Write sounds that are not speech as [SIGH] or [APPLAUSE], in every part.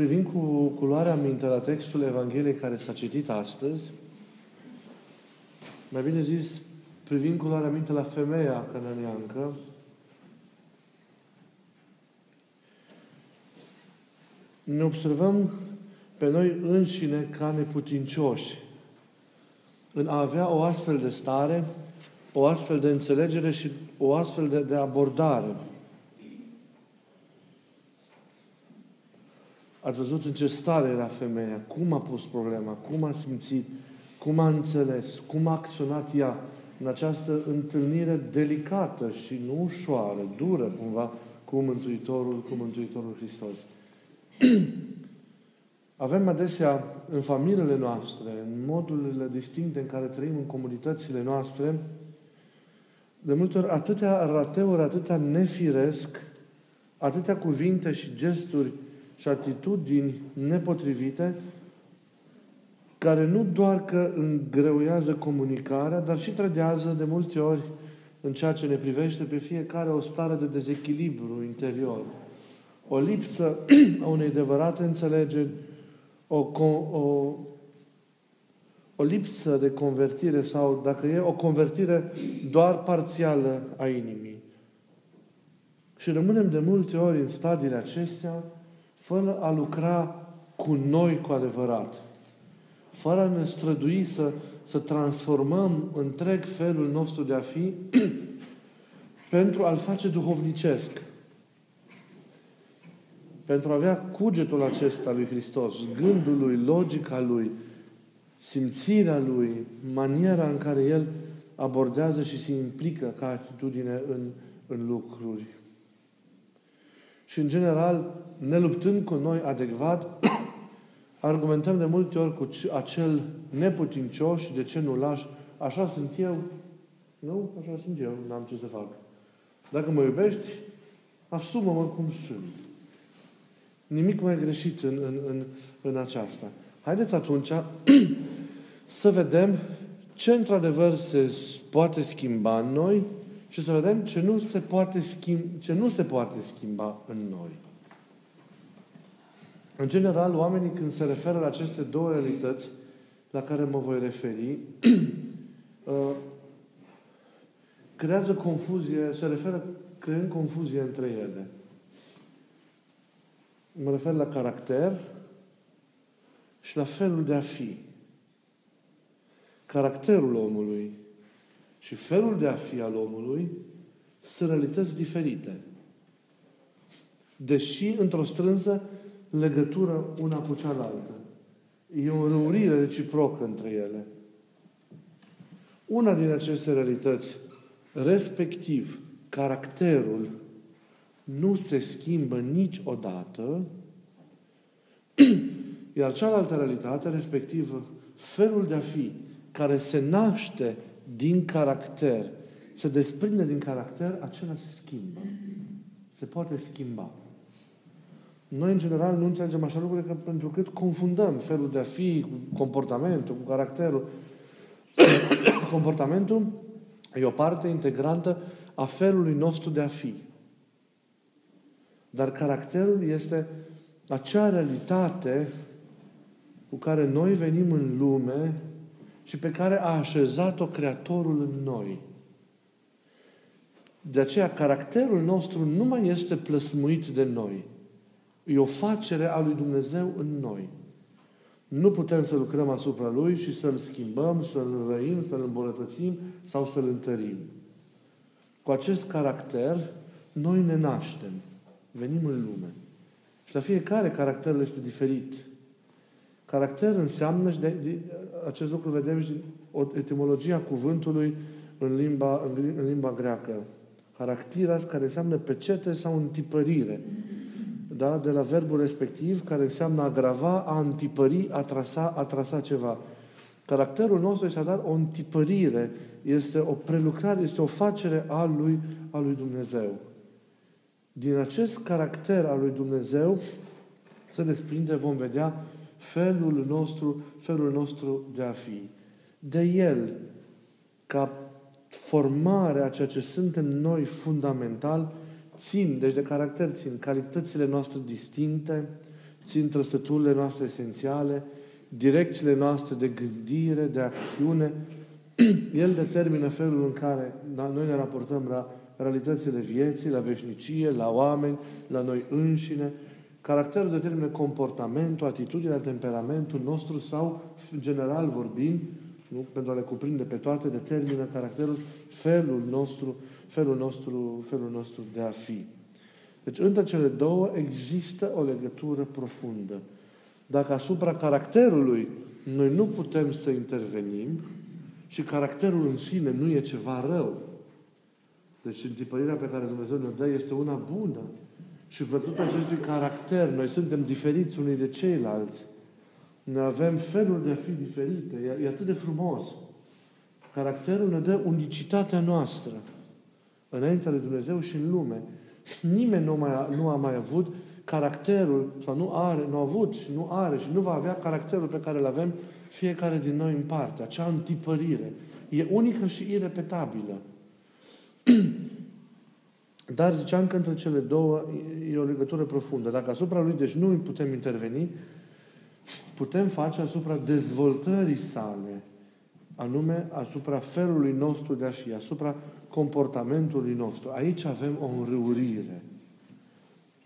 privind cu culoarea minte la textul Evangheliei care s-a citit astăzi, mai bine zis, privind cu luarea minte la femeia cananeancă, ne observăm pe noi înșine ca neputincioși. În a avea o astfel de stare, o astfel de înțelegere și o astfel de, de abordare. Ați văzut în ce stare era femeia, cum a pus problema, cum a simțit, cum a înțeles, cum a acționat ea în această întâlnire delicată și nu ușoară, dură cumva, cu Mântuitorul, cu Mântuitorul Hristos. [CLEARS THROAT] Avem adesea în familiile noastre, în modurile distincte în care trăim în comunitățile noastre, de multe ori atâtea rateuri, atâtea nefiresc, atâtea cuvinte și gesturi și atitudini nepotrivite, care nu doar că îngreuiază comunicarea, dar și trădează de multe ori în ceea ce ne privește pe fiecare o stare de dezechilibru interior. O lipsă [CLEARS THROAT] a unei adevărate înțelegeri, o, o, o lipsă de convertire sau, dacă e, o convertire doar parțială a inimii. Și rămânem de multe ori în stadiile acestea fără a lucra cu noi cu adevărat fără a ne strădui să, să transformăm întreg felul nostru de a fi [CLEARS THROAT] pentru a-l face duhovnicesc. Pentru a avea cugetul acesta lui Hristos, gândul lui, logica lui, simțirea lui, maniera în care el abordează și se implică ca atitudine în, în lucruri. Și, în general, ne luptând cu noi adecvat, [CLEARS THROAT] argumentăm de multe ori cu acel neputincios și de ce nu lași. Așa sunt eu. Nu? Așa sunt eu. N-am ce să fac. Dacă mă iubești, asumă-mă cum sunt. Nimic mai greșit în, în, în, în aceasta. Haideți atunci [CLEARS THROAT] să vedem ce într-adevăr se poate schimba în noi și să vedem ce nu se poate, schimba, ce nu se poate schimba în noi. În general, oamenii când se referă la aceste două realități la care mă voi referi, [CLEARS THROAT] uh, creează confuzie, se referă creând confuzie între ele. Mă refer la caracter și la felul de a fi. Caracterul omului și felul de a fi al omului sunt realități diferite. Deși într-o strânsă legătură una cu cealaltă. E o înrăurire reciprocă între ele. Una din aceste realități, respectiv caracterul, nu se schimbă niciodată, [CLEARS THROAT] iar cealaltă realitate, respectiv felul de a fi, care se naște din caracter, se desprinde din caracter, acela se schimbă. Se poate schimba. Noi, în general, nu înțelegem așa lucruri că pentru că confundăm felul de a fi cu comportamentul, cu caracterul. [COUGHS] comportamentul e o parte integrantă a felului nostru de a fi. Dar caracterul este acea realitate cu care noi venim în lume și pe care a așezat-o Creatorul în noi. De aceea, caracterul nostru nu mai este plăsmuit de noi. E o facere a lui Dumnezeu în noi. Nu putem să lucrăm asupra Lui și să-L schimbăm, să-L răim, să-L îmbunătățim sau să-L întărim. Cu acest caracter, noi ne naștem. Venim în lume. Și la fiecare caracterul este diferit. Caracter înseamnă, și de, de, acest lucru vedem și din etimologia cuvântului în limba, în, în limba greacă. Caractiras, care înseamnă pecete sau întipărire. Mm-hmm da? de la verbul respectiv, care înseamnă a grava, a întipări, a trasa, a trasa ceva. Caracterul nostru este dar o întipărire, este o prelucrare, este o facere a lui, a lui Dumnezeu. Din acest caracter al lui Dumnezeu se desprinde, vom vedea, felul nostru, felul nostru de a fi. De El, ca formare a ceea ce suntem noi fundamental, țin, deci de caracter țin, calitățile noastre distincte, țin trăsăturile noastre esențiale, direcțiile noastre de gândire, de acțiune. [CLEARS THROAT] El determină felul în care noi ne raportăm la realitățile vieții, la veșnicie, la oameni, la noi înșine. Caracterul determină comportamentul, atitudinea, temperamentul nostru sau, în general vorbind, nu? pentru a le cuprinde pe toate, determină caracterul, felul nostru, felul nostru, felul nostru de a fi. Deci, între cele două există o legătură profundă. Dacă asupra caracterului noi nu putem să intervenim și caracterul în sine nu e ceva rău, deci întipărirea pe care Dumnezeu ne dă este una bună. Și văzut acestui caracter, noi suntem diferiți unii de ceilalți. Noi avem feluri de a fi diferite. E, e atât de frumos. Caracterul ne dă unicitatea noastră înaintea lui Dumnezeu și în lume. Nimeni nu, mai, nu a mai avut caracterul, sau nu are, nu a avut și nu are și nu va avea caracterul pe care îl avem fiecare din noi în parte, acea întipărire. E unică și irepetabilă. [CLEARS THROAT] Dar ziceam că între cele două e o legătură profundă. Dacă asupra lui, deci nu putem interveni, putem face asupra dezvoltării sale, anume asupra felului nostru de a fi, asupra comportamentului nostru. Aici avem o înrăurire.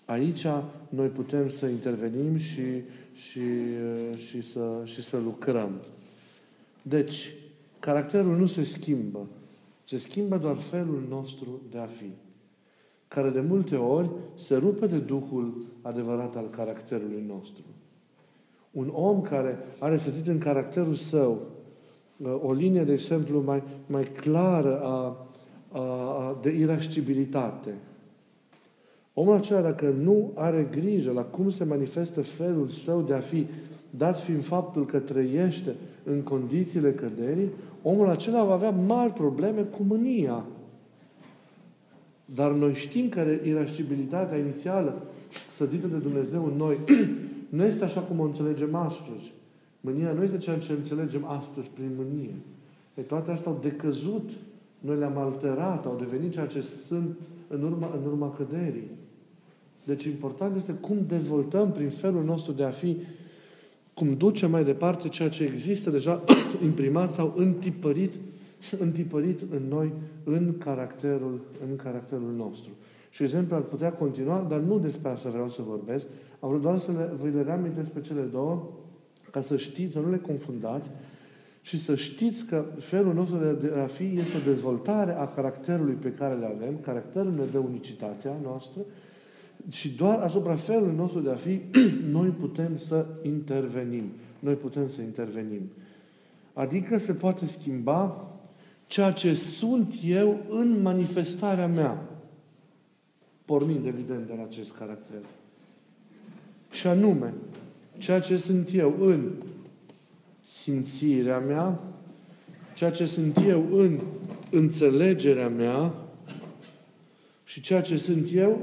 Aici noi putem să intervenim și, și, și, să, și să lucrăm. Deci, caracterul nu se schimbă. Se schimbă doar felul nostru de a fi, care de multe ori se rupe de Duhul adevărat al caracterului nostru. Un om care are sătit în caracterul său uh, o linie, de exemplu, mai, mai clară a, a, a, de irascibilitate. Omul acela, dacă nu are grijă la cum se manifestă felul său de a fi, dat fiind faptul că trăiește în condițiile căderii, omul acela va avea mari probleme cu mânia. Dar noi știm că irascibilitatea inițială sădită de Dumnezeu în noi [CLEARS THROAT] nu este așa cum o înțelegem astăzi. Mânia nu este ceea ce înțelegem astăzi prin mânie. E, toate astea au decăzut. Noi le-am alterat, au devenit ceea ce sunt în urma, în urma căderii. Deci important este cum dezvoltăm prin felul nostru de a fi cum duce mai departe ceea ce există deja [CLEARS THROAT] imprimat sau întipărit, [LAUGHS] întipărit în noi, în caracterul, în caracterul nostru. Și exemplu ar putea continua, dar nu despre asta vreau să vorbesc. Am vrut doar să le, vă le reamintesc pe cele două, ca să știți, să nu le confundați și să știți că felul nostru de a fi este o dezvoltare a caracterului pe care le avem. Caracterul ne dă unicitatea noastră și doar asupra felului nostru de a fi, [CLEARS THROAT] noi putem să intervenim. Noi putem să intervenim. Adică se poate schimba ceea ce sunt eu în manifestarea mea. Pornind, evident, de la acest caracter. Și anume, ceea ce sunt eu în simțirea mea, ceea ce sunt eu în înțelegerea mea și ceea ce sunt eu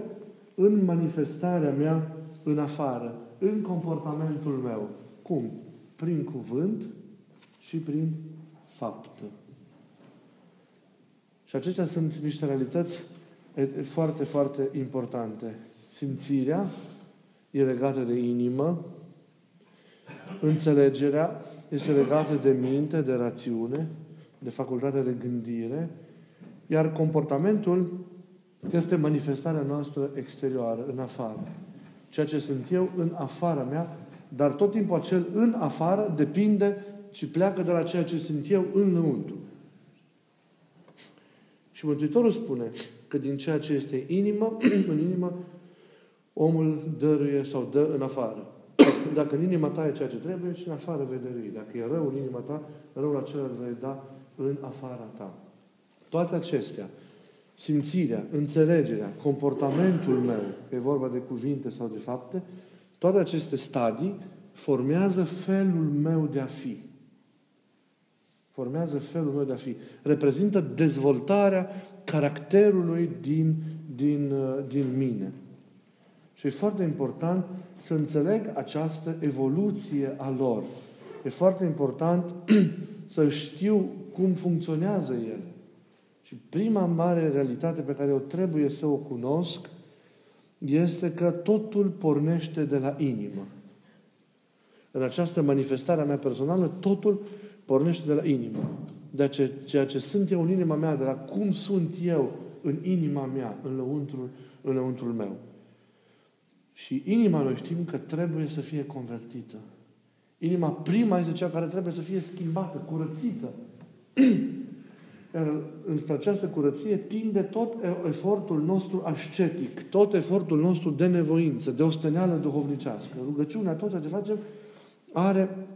în manifestarea mea în afară, în comportamentul meu. Cum? Prin cuvânt și prin faptă. Și acestea sunt niște realități foarte, foarte importante. Simțirea e legată de inimă, înțelegerea este legată de minte, de rațiune, de facultatea de gândire, iar comportamentul este manifestarea noastră exterioară, în afară. Ceea ce sunt eu în afara mea, dar tot timpul acel în afară depinde și pleacă de la ceea ce sunt eu în lăuntru. Și Mântuitorul spune că din ceea ce este inimă, [CLEARS THROAT] în inimă, omul dăruie sau dă în afară. [CLEARS THROAT] Dacă în inima ta e ceea ce trebuie, și în afară vei dărui. Dacă e rău în inima ta, răul acela îl vei da în afara ta. Toate acestea simțirea, înțelegerea, comportamentul meu, că e vorba de cuvinte sau de fapte, toate aceste stadii formează felul meu de a fi. Formează felul meu de a fi. Reprezintă dezvoltarea caracterului din, din, din mine. Și e foarte important să înțeleg această evoluție a lor. E foarte important [CLEARS THROAT] să știu cum funcționează ele. Și prima mare realitate pe care o trebuie să o cunosc este că totul pornește de la inimă. în această manifestare a mea personală, totul pornește de la inimă. De ce, ceea ce sunt eu în inima mea, de la cum sunt eu în inima mea, în lăuntrul, în lăuntrul meu. Și inima noi știm că trebuie să fie convertită. Inima prima este cea care trebuie să fie schimbată, curățită. [CLEARS THROAT] Iar înspre această curăție tinde tot efortul nostru ascetic, tot efortul nostru de nevoință, de osteneală duhovnicească. Rugăciunea, tot ceea ce facem, are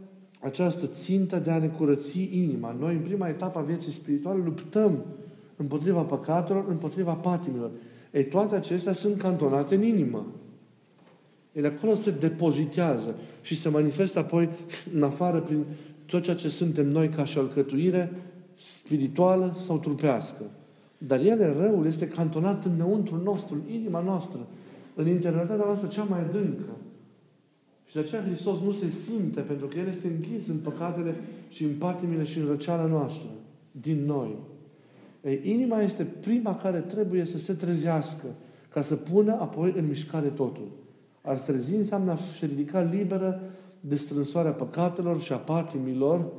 această țintă de a ne curăți inima. Noi, în prima etapă a vieții spirituale, luptăm împotriva păcatelor, împotriva patimilor. Ei, toate acestea sunt cantonate în inimă. Ele acolo se depozitează și se manifestă apoi în afară prin tot ceea ce suntem noi ca și alcătuire spirituală sau trupească. Dar ele, răul, este cantonat înăuntru nostru, în inima noastră, în interioritatea noastră cea mai adâncă. Și de aceea Hristos nu se simte, pentru că El este închis în păcatele și în patimile și în răceala noastră, din noi. Ei, inima este prima care trebuie să se trezească, ca să pună apoi în mișcare totul. Ar trezi înseamnă a se ridica liberă de strânsoarea păcatelor și a patimilor,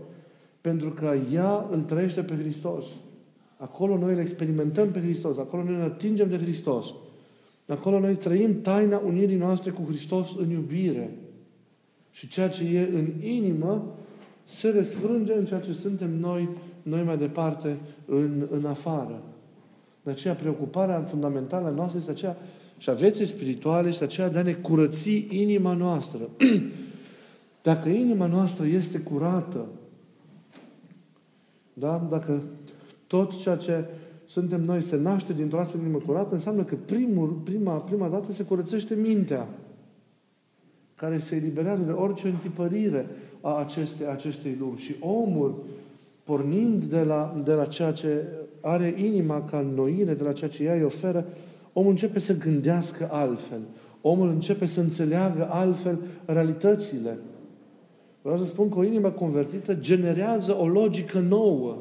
pentru că ea îl trăiește pe Hristos. Acolo noi îl experimentăm pe Hristos, acolo noi ne atingem de Hristos. Acolo noi trăim taina unirii noastre cu Hristos în iubire. Și ceea ce e în inimă se răsfrânge în ceea ce suntem noi, noi mai departe, în, în afară. De aceea, preocuparea fundamentală noastră este aceea și a vieții spirituale este aceea de a ne curăți inima noastră. [CLEARS THROAT] Dacă inima noastră este curată, da? dacă tot ceea ce suntem noi se naște dintr-o astfel de inimă curată, înseamnă că primul, prima, prima dată se curățește mintea, care se eliberează de orice întipărire a acestei, acestei lumi. Și omul, pornind de la, de la ceea ce are inima ca înnoire, de la ceea ce ea îi oferă, omul începe să gândească altfel. Omul începe să înțeleagă altfel realitățile. Vreau să spun că o inimă convertită generează o logică nouă,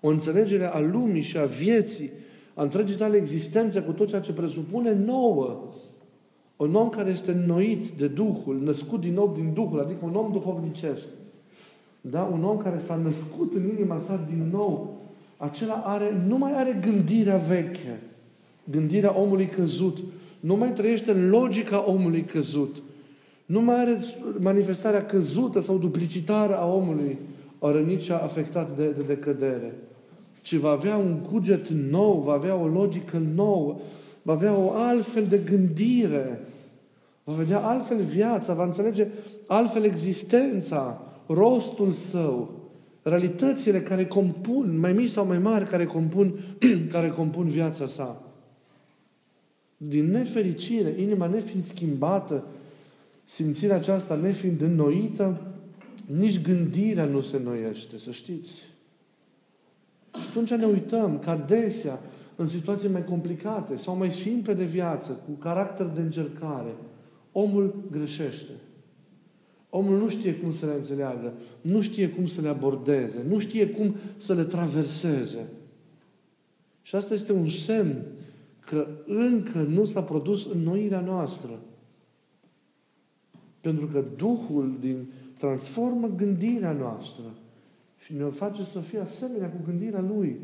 o înțelegere a lumii și a vieții, a întregii tale existențe cu tot ceea ce presupune nouă. Un om care este înnoit de Duhul, născut din nou din Duhul, adică un om duhovnicesc. Da? Un om care s-a născut în inima sa din nou, acela are, nu mai are gândirea veche, gândirea omului căzut, nu mai trăiește în logica omului căzut, nu mai are manifestarea căzută sau duplicitară a omului, o rănicea afectat de, de decădere. Ci va avea un cuget nou, va avea o logică nouă, va avea o altfel de gândire, va vedea altfel viața, va înțelege altfel existența, rostul său, realitățile care compun, mai mici sau mai mari, care compun, [CLEARS THROAT] care compun viața sa. Din nefericire, inima nefiind schimbată, simțirea aceasta nefiind înnoită, nici gândirea nu se înnoiește, să știți. Și atunci ne uităm că adesea, în situații mai complicate sau mai simple de viață, cu caracter de încercare, omul greșește. Omul nu știe cum să le înțeleagă, nu știe cum să le abordeze, nu știe cum să le traverseze. Și asta este un semn că încă nu s-a produs înnoirea noastră. Pentru că Duhul din transformă gândirea noastră și ne face să fie asemenea cu gândirea Lui.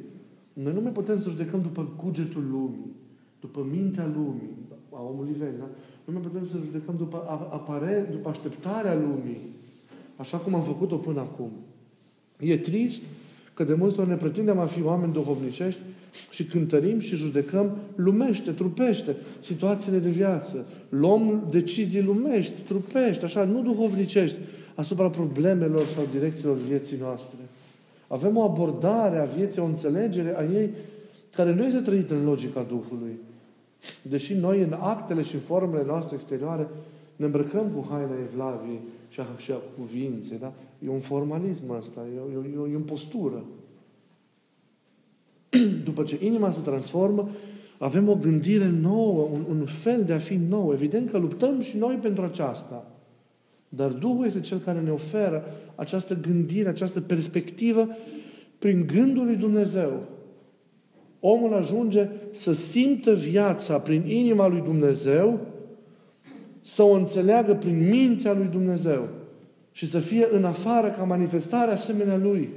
Noi nu mai putem să judecăm după cugetul lumii, după mintea lumii, a omului vechi, da? Nu mai putem să judecăm după, apare, după așteptarea lumii, așa cum am făcut-o până acum. E trist că de multe ori ne pretindem a fi oameni duhovnicești și cântărim și judecăm lumește, trupește situațiile de viață. Luăm decizii lumești, trupești, așa, nu duhovnicești, asupra problemelor sau direcțiilor vieții noastre. Avem o abordare a vieții, o înțelegere a ei care nu este trăită în logica Duhului. Deși noi în actele și în formele noastre exterioare ne îmbrăcăm cu haina evlaviei și a, și a cuvinței, da? E un formalism ăsta, e, e, e o postură. [CLEARS THROAT] După ce inima se transformă, avem o gândire nouă, un, un fel de a fi nou. Evident că luptăm și noi pentru aceasta. Dar Duhul este Cel care ne oferă această gândire, această perspectivă prin gândul lui Dumnezeu. Omul ajunge să simtă viața prin inima lui Dumnezeu, să o înțeleagă prin mintea lui Dumnezeu și să fie în afară ca manifestare asemenea Lui.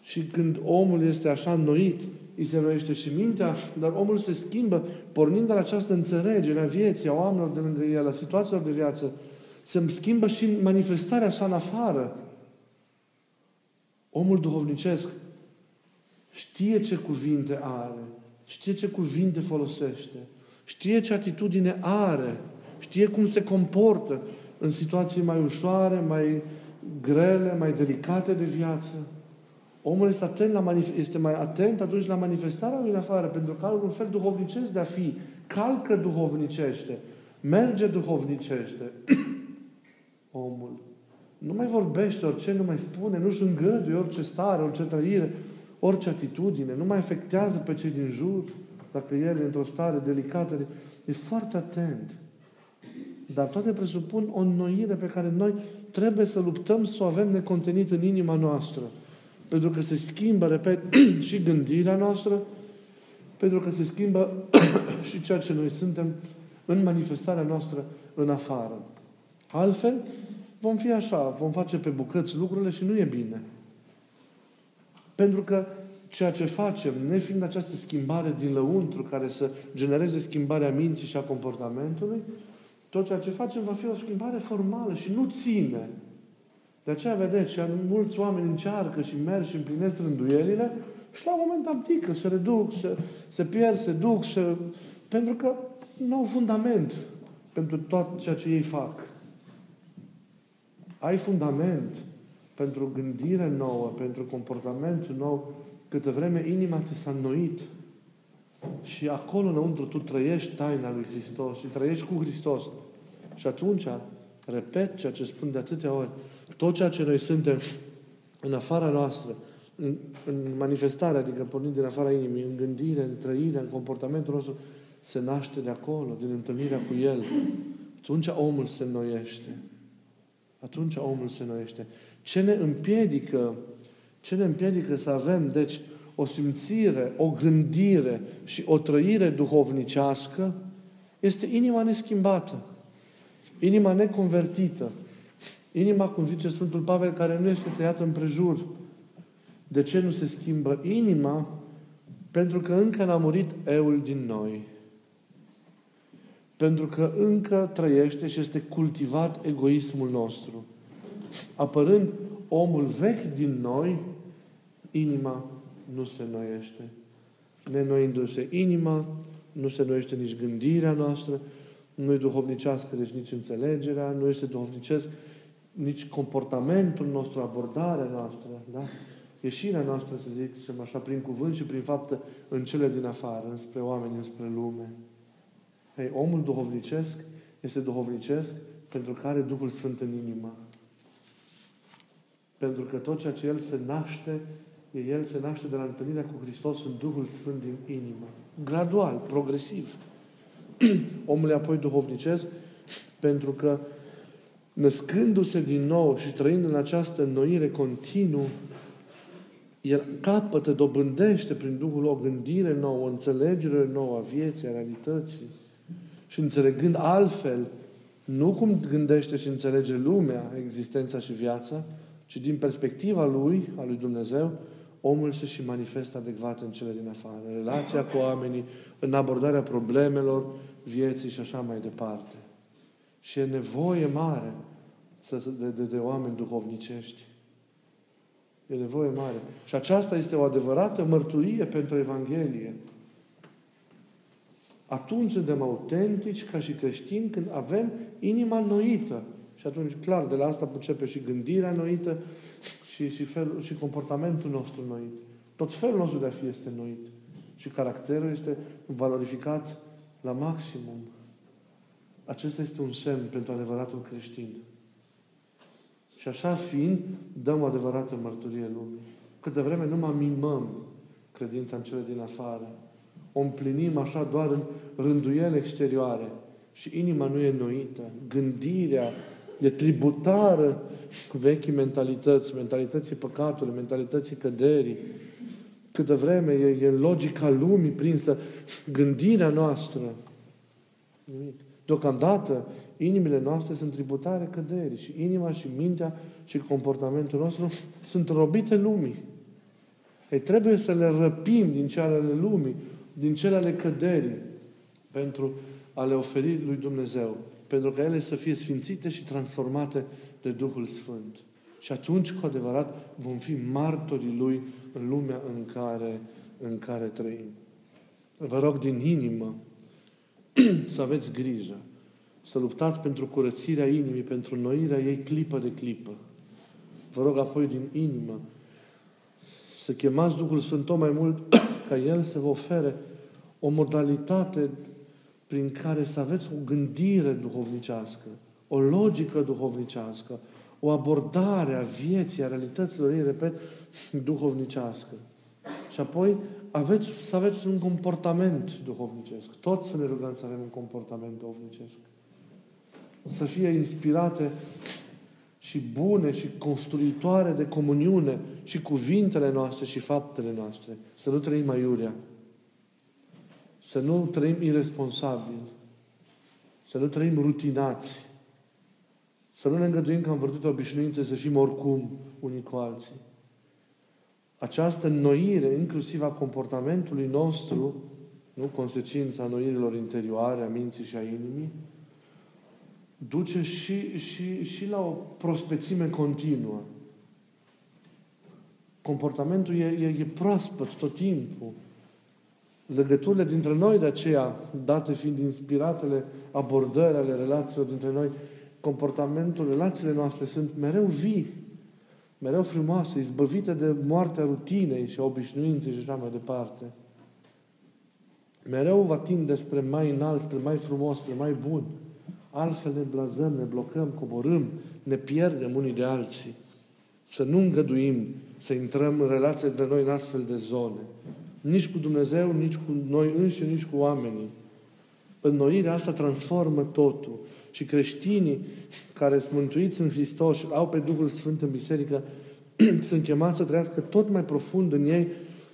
Și când omul este așa înnoit, îi se înnoiește și mintea, dar omul se schimbă, pornind de la această înțelegere a vieții, a oamenilor de lângă el, a situațiilor de viață, se schimbă și manifestarea sa în afară. Omul duhovnicesc știe ce cuvinte are, știe ce cuvinte folosește, știe ce atitudine are, știe cum se comportă în situații mai ușoare, mai grele, mai delicate de viață. Omul este, atent la manif- este mai atent atunci la manifestarea lui în afară, pentru că are un fel duhovnicesc de a fi. Calcă duhovnicește. Merge duhovnicește. [CLEARS THROAT] Omul. Nu mai vorbește orice, nu mai spune, nu-și îngăduie orice stare, orice trăire, orice atitudine, nu mai afectează pe cei din jur, dacă el e într-o stare delicată. E foarte atent. Dar toate presupun o înnoire pe care noi trebuie să luptăm să o avem necontenit în inima noastră. Pentru că se schimbă, repet, [CLEARS THROAT] și gândirea noastră, pentru că se schimbă [CLEARS THROAT] și ceea ce noi suntem în manifestarea noastră în afară. Altfel, vom fi așa, vom face pe bucăți lucrurile și nu e bine. Pentru că ceea ce facem, nefiind această schimbare din lăuntru care să genereze schimbarea minții și a comportamentului, tot ceea ce facem va fi o schimbare formală și nu ține. De aceea, vedeți, și mulți oameni încearcă și merg și împlinesc rânduielile și la un moment abdică, se reduc, se, se pierd, se duc, se... pentru că nu au fundament pentru tot ceea ce ei fac. Ai fundament pentru gândire nouă, pentru comportamentul nou, câtă vreme inima ți s-a înnoit. Și acolo înăuntru tu trăiești taina lui Hristos și trăiești cu Hristos. Și atunci, repet ceea ce spun de atâtea ori, tot ceea ce noi suntem în afara noastră, în, în manifestare, adică pornind din afara inimii, în gândire, în trăire, în comportamentul nostru, se naște de acolo, din întâlnirea cu El. Atunci omul se înnoiește. Atunci omul se înnoiește. Ce ne împiedică, ce ne împiedică să avem, deci, o simțire, o gândire și o trăire duhovnicească, este inima neschimbată. Inima neconvertită. Inima, cum zice Sfântul Pavel, care nu este tăiată în prejur. De ce nu se schimbă inima? Pentru că încă n-a murit eul din noi. Pentru că încă trăiește și este cultivat egoismul nostru. Apărând omul vechi din noi, inima nu se noiește. Nenoindu-se inima, nu se noiește nici gândirea noastră, nu e duhovnicească, deci nici înțelegerea, nu este duhovnicesc nici comportamentul nostru, abordarea noastră, da? Ieșirea noastră, să zicem așa, prin cuvânt și prin faptă în cele din afară, înspre oameni, înspre lume. Ei, omul duhovnicesc este duhovnicesc pentru că are Duhul Sfânt în inimă. Pentru că tot ceea ce El se naște, El se naște de la întâlnirea cu Hristos în Duhul Sfânt din inimă. Gradual, progresiv. [CLEARS THROAT] Omul e apoi duhovnicesc pentru că născându-se din nou și trăind în această înnoire continuă, el capătă, dobândește prin Duhul o gândire nouă, o înțelegere nouă a vieții, a realității. Și înțelegând altfel, nu cum gândește și înțelege lumea, existența și viața, ci din perspectiva lui, a lui Dumnezeu, omul se și manifestă adecvat în cele din afară. În relația cu oamenii, în abordarea problemelor vieții și așa mai departe. Și e nevoie mare de, de, de oameni duhovnicești. E nevoie mare. Și aceasta este o adevărată mărturie pentru Evanghelie. Atunci suntem autentici ca și creștini când avem inima noită. Și atunci, clar, de la asta începe și gândirea noită și, și, fel, și comportamentul nostru noit. Tot felul nostru de a fi este noit. Și caracterul este valorificat la maximum. Acesta este un semn pentru adevăratul creștin. Și așa fiind, dăm o adevărată mărturie lumii. Câte vreme nu mă mimăm credința în cele din afară, o împlinim așa doar în rânduiele exterioare și inima nu e noită, gândirea e tributară vechi mentalități, mentalității păcatului, mentalității căderii. Câtă vreme e, e în logica lumii prinsă gândirea noastră. Deocamdată Inimile noastre sunt tributare căderii și inima și mintea și comportamentul nostru sunt robite lumii. Ei, trebuie să le răpim din cele ale lumii, din cele ale căderii, pentru a le oferi lui Dumnezeu, pentru ca ele să fie sfințite și transformate de Duhul Sfânt. Și atunci, cu adevărat, vom fi martorii Lui în lumea în care, în care trăim. Vă rog din inimă [CLEARS THROAT] să aveți grijă, să luptați pentru curățirea inimii, pentru noirea ei clipă de clipă. Vă rog apoi din inimă să chemați Duhul Sfânt tot mai mult [CLEARS THROAT] ca El să vă ofere o modalitate prin care să aveți o gândire duhovnicească, o logică duhovnicească, o abordare a vieții, a realităților ei, repet, [CLEARS THROAT] duhovnicească. Și apoi aveți, să aveți un comportament duhovnicesc. Toți să ne rugăm să avem un comportament duhovnicesc. Să fie inspirate și bune și construitoare de comuniune și cuvintele noastre și faptele noastre. Să nu trăim aiurea. Să nu trăim irresponsabil. Să nu trăim rutinați. Să nu ne îngăduim că am văzut obișnuințe să fim oricum unii cu alții. Această înnoire, inclusiv a comportamentului nostru, nu consecința înnoirilor interioare a minții și a inimii, duce și, și, și la o prospețime continuă. Comportamentul e, e, e proaspăt tot timpul. Legăturile dintre noi, de aceea, date fiind inspiratele abordări ale relațiilor dintre noi, comportamentul, relațiile noastre sunt mereu vii, mereu frumoase, izbăvite de moartea rutinei și a obișnuinței și așa mai departe. Mereu va tinde spre mai înalt, spre mai frumos, spre mai bun. Altfel ne blazăm, ne blocăm, coborâm, ne pierdem unii de alții. Să nu îngăduim să intrăm în relație de noi în astfel de zone. Nici cu Dumnezeu, nici cu noi înși, nici cu oamenii. Înnoirea asta transformă totul. Și creștinii care sunt mântuiți în Hristos și au pe Duhul Sfânt în biserică, [CLEARS THROAT] sunt chemați să trăiască tot mai profund în ei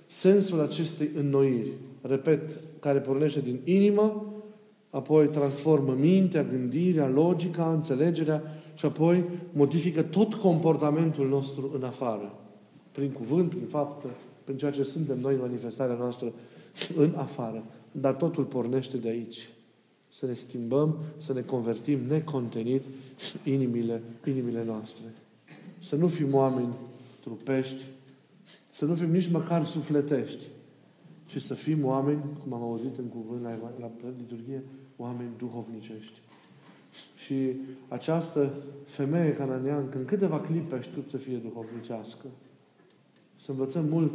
sensul acestei înnoiri. Repet, care pornește din inimă, apoi transformă mintea, gândirea, logica, înțelegerea și apoi modifică tot comportamentul nostru în afară. Prin cuvânt, prin faptă, prin ceea ce suntem noi în manifestarea noastră în afară. Dar totul pornește de aici. Să ne schimbăm, să ne convertim necontenit inimile, inimile noastre. Să nu fim oameni trupești, să nu fim nici măcar sufletești, ci să fim oameni, cum am auzit în cuvânt la, la liturghie, oameni duhovnicești. Și această femeie cananeancă, în câteva clipe a știut să fie duhovnicească. Să învățăm mult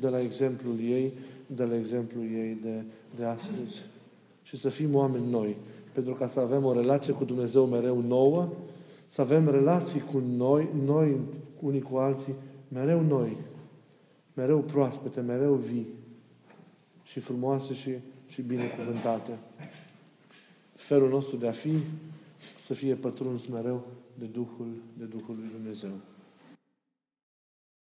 de la exemplul ei, de la exemplul ei de, de astăzi. Și să fim oameni noi. Pentru ca să avem o relație cu Dumnezeu mereu nouă, să avem relații cu noi, noi unii cu alții, mereu noi, mereu proaspete, mereu vii și frumoase și, și binecuvântate. Felul nostru de a fi să fie pătruns mereu de Duhul, de Duhul lui Dumnezeu.